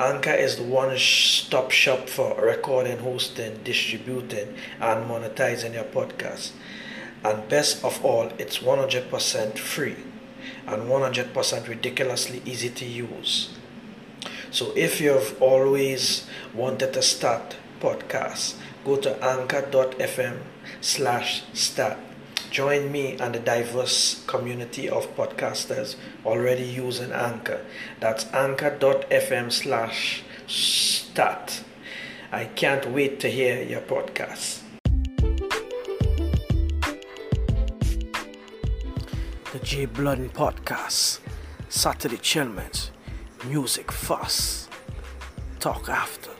Anchor is the one stop shop for recording, hosting, distributing, and monetizing your podcast. And best of all, it's 100% free and 100% ridiculously easy to use. So if you've always wanted to start podcasts, go to anchor.fm slash start Join me and the diverse community of podcasters already using Anchor. That's anchor.fm slash start. I can't wait to hear your podcast. The J Blooden Podcast. Saturday Chillments. Music fuss. Talk after.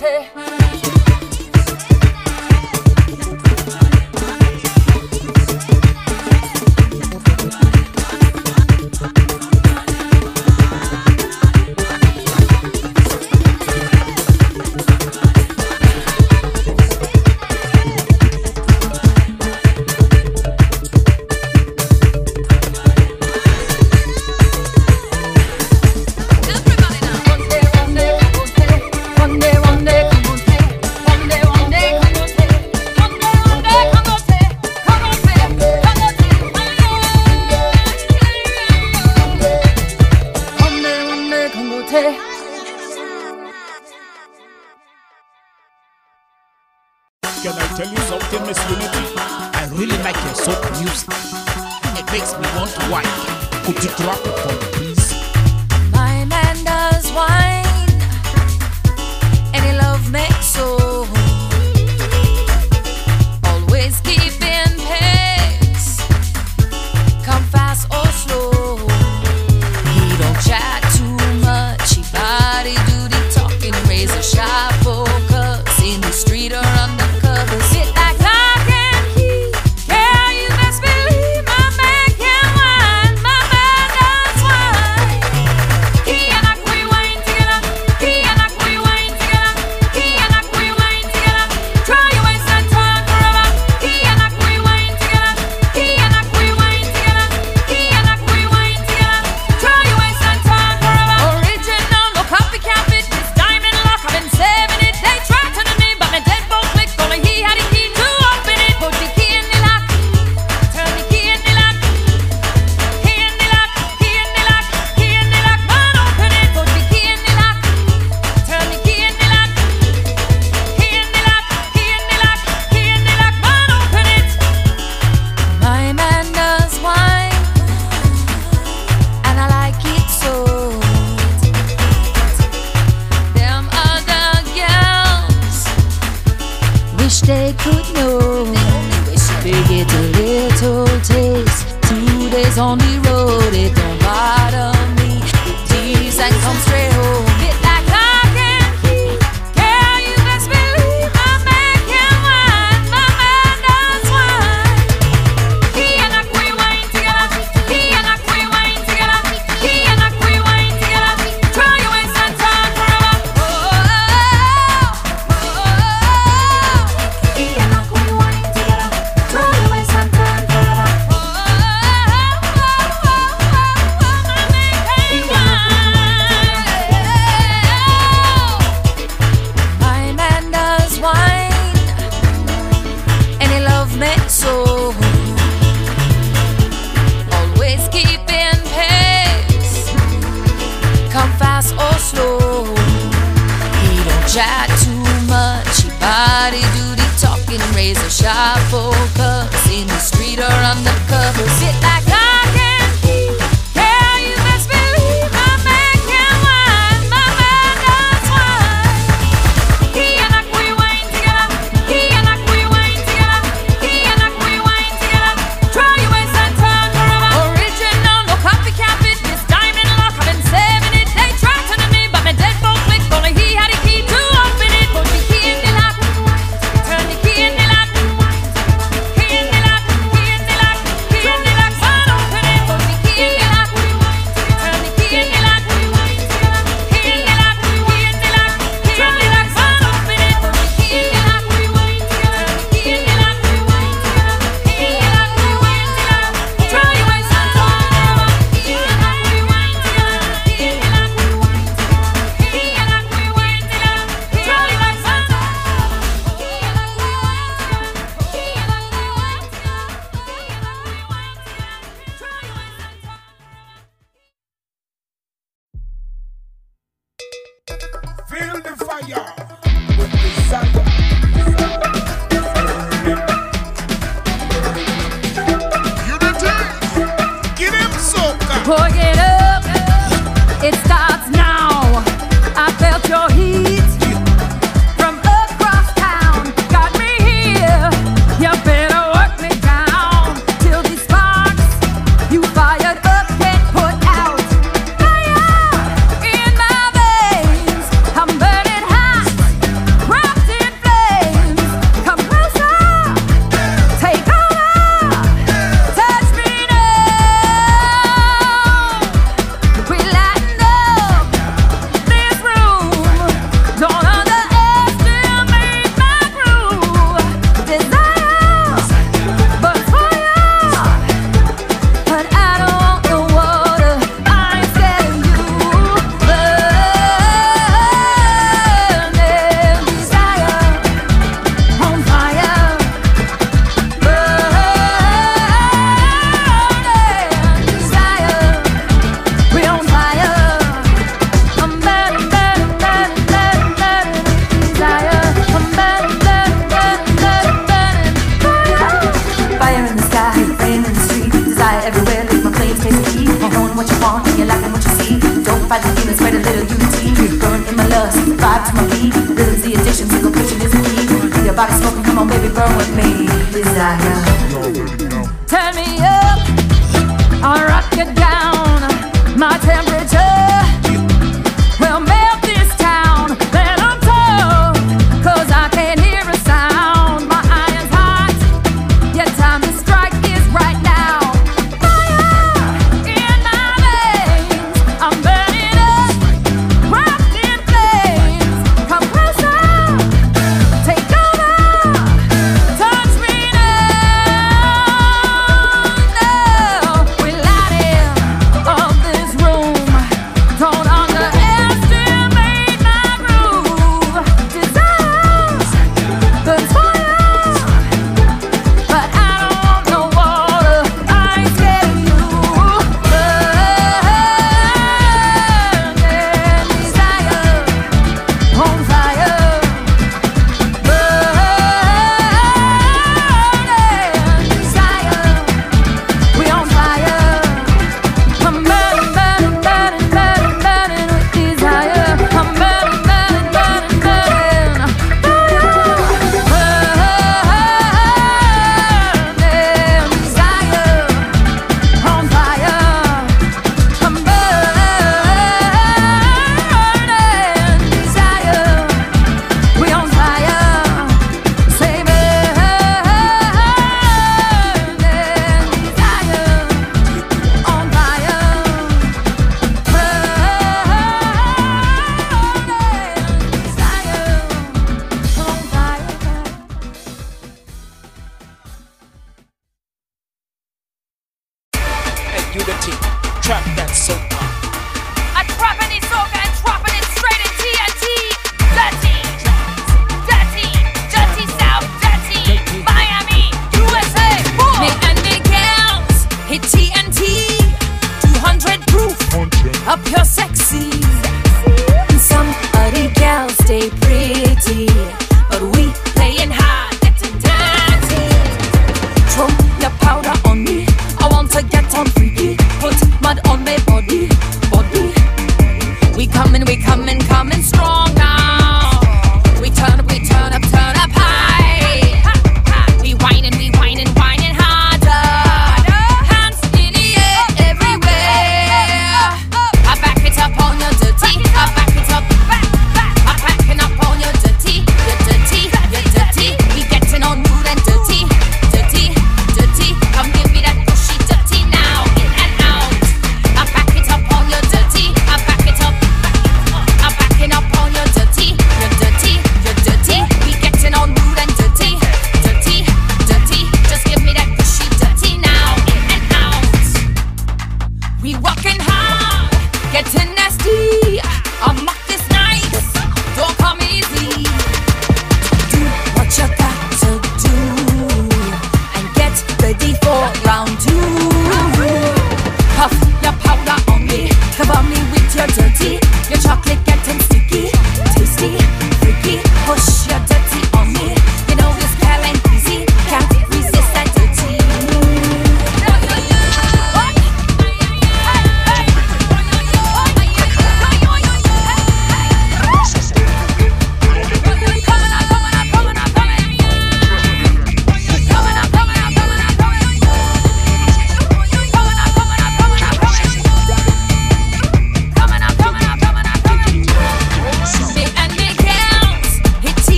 곁에 Can I tell you something, Miss Youni-T? I really like your soap music. It makes me want to whine. Could you drop it for me, please?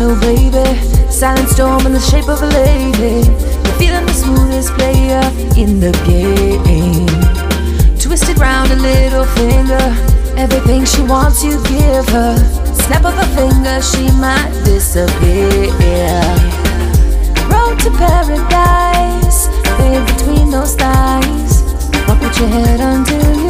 Shadow, baby. Silent storm in the shape of a lady. You're feeling the smoothest player in the game. Twisted round a little finger. Everything she wants, you give her. Snap of a finger, she might disappear. Road to paradise, fade between those thighs. Walk with your head until you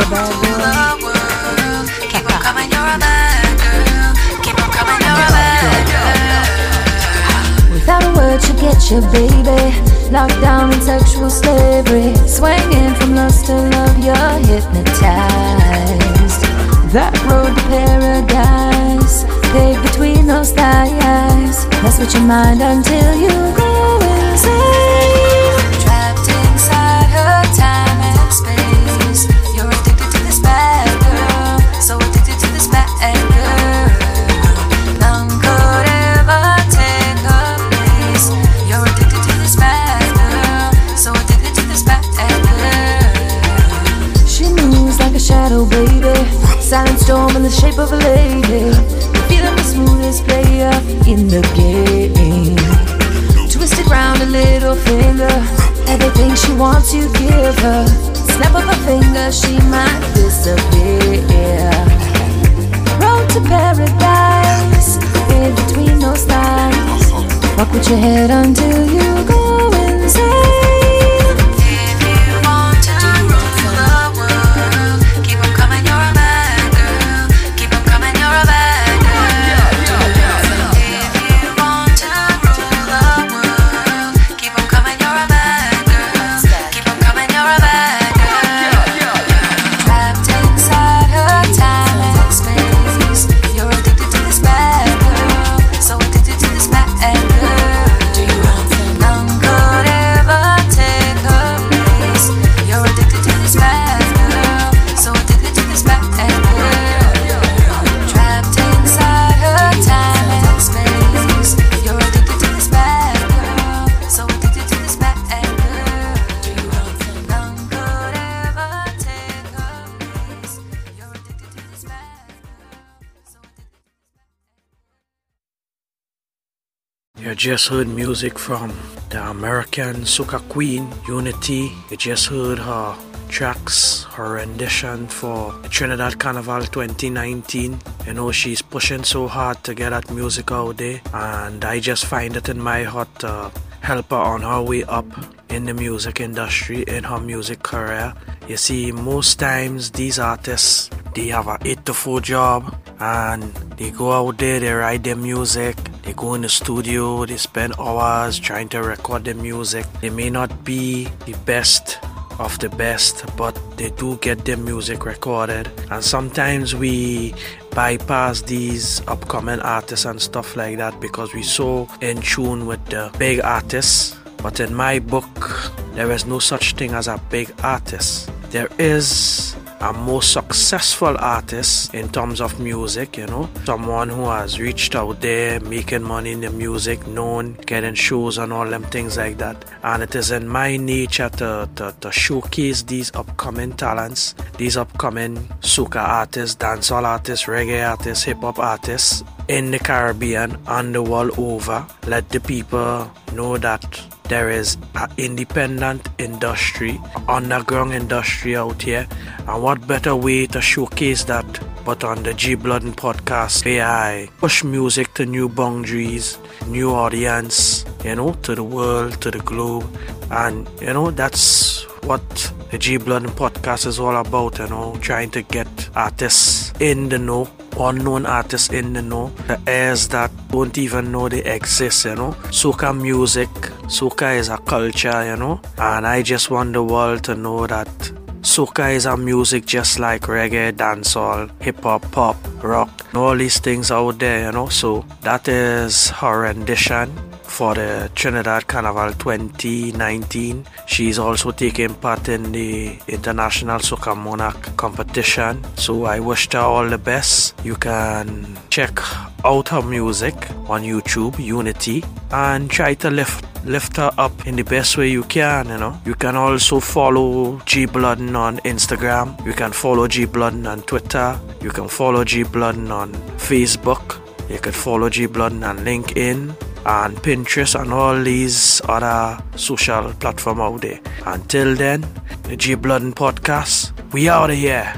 on. Without a word, you get your baby locked down in sexual slavery, swinging from lust to love. You're hypnotized. That road to paradise, paved between those thighs. Mess with your mind until you go insane. The shape of a lady. Feeling the smoothest player in the game. Twisted round a little finger. Everything she wants, you give her. Snap of a finger, she might disappear. Road to paradise, in between those lines. Walk with your head until you go just heard music from the American soca queen Youni-T. You just heard her tracks, her rendition for Trinidad Carnival 2019. You know, she's pushing so hard to get that music out there, and I just find it in my heart to help her on her way up in the music industry, in her music career. You see, most times these artists they have a 8 to 4 job and they go out there, they write their music, they go in the studio, they spend hours trying to record their music. They may not be the best of the best, but they do get their music recorded. And sometimes we bypass these upcoming artists and stuff like that because we're so in tune with the big artists. But in my book, there is no such thing as a big artist. There is a most successful artist in terms of music, you know. Someone who has reached out there, making money in the music, known, getting shows and all them things like that. And it is in my nature to, to, to showcase these upcoming talents, these upcoming soca artists, dancehall artists, reggae artists, hip hop artists in the Caribbean and the world over. Let the people know that there is an independent industry, underground industry out here, and what better way to showcase that but on the G Bloodin podcast AI. Push music to new boundaries, new audience, you know, to the world, to the globe, and you know that's what the G Bloodin podcast is all about, you know, trying to get artists in the know unknown artists in the know, the heirs that don't even know they exist, you know. Soca music, soca is a culture, you know, and I just want the world to know that soca is a music just like reggae, dancehall, hip hop, pop, rock, all these things out there, you know. So that is her rendition for the Trinidad Carnival 2019. She is also taking part in the International Soca Monarch competition. So I wish her all the best. You can check out her music on YouTube, Youni-T, and try to lift lift her up in the best way you can, you know. You can also follow G Bloodin on Instagram. You can follow G Bloodin on Twitter. You can follow G Bloodin on Facebook. You can follow G Bloodin on LinkedIn and Pinterest and all these other social platform out there. Until then, the G Bloodin podcast, we out of here.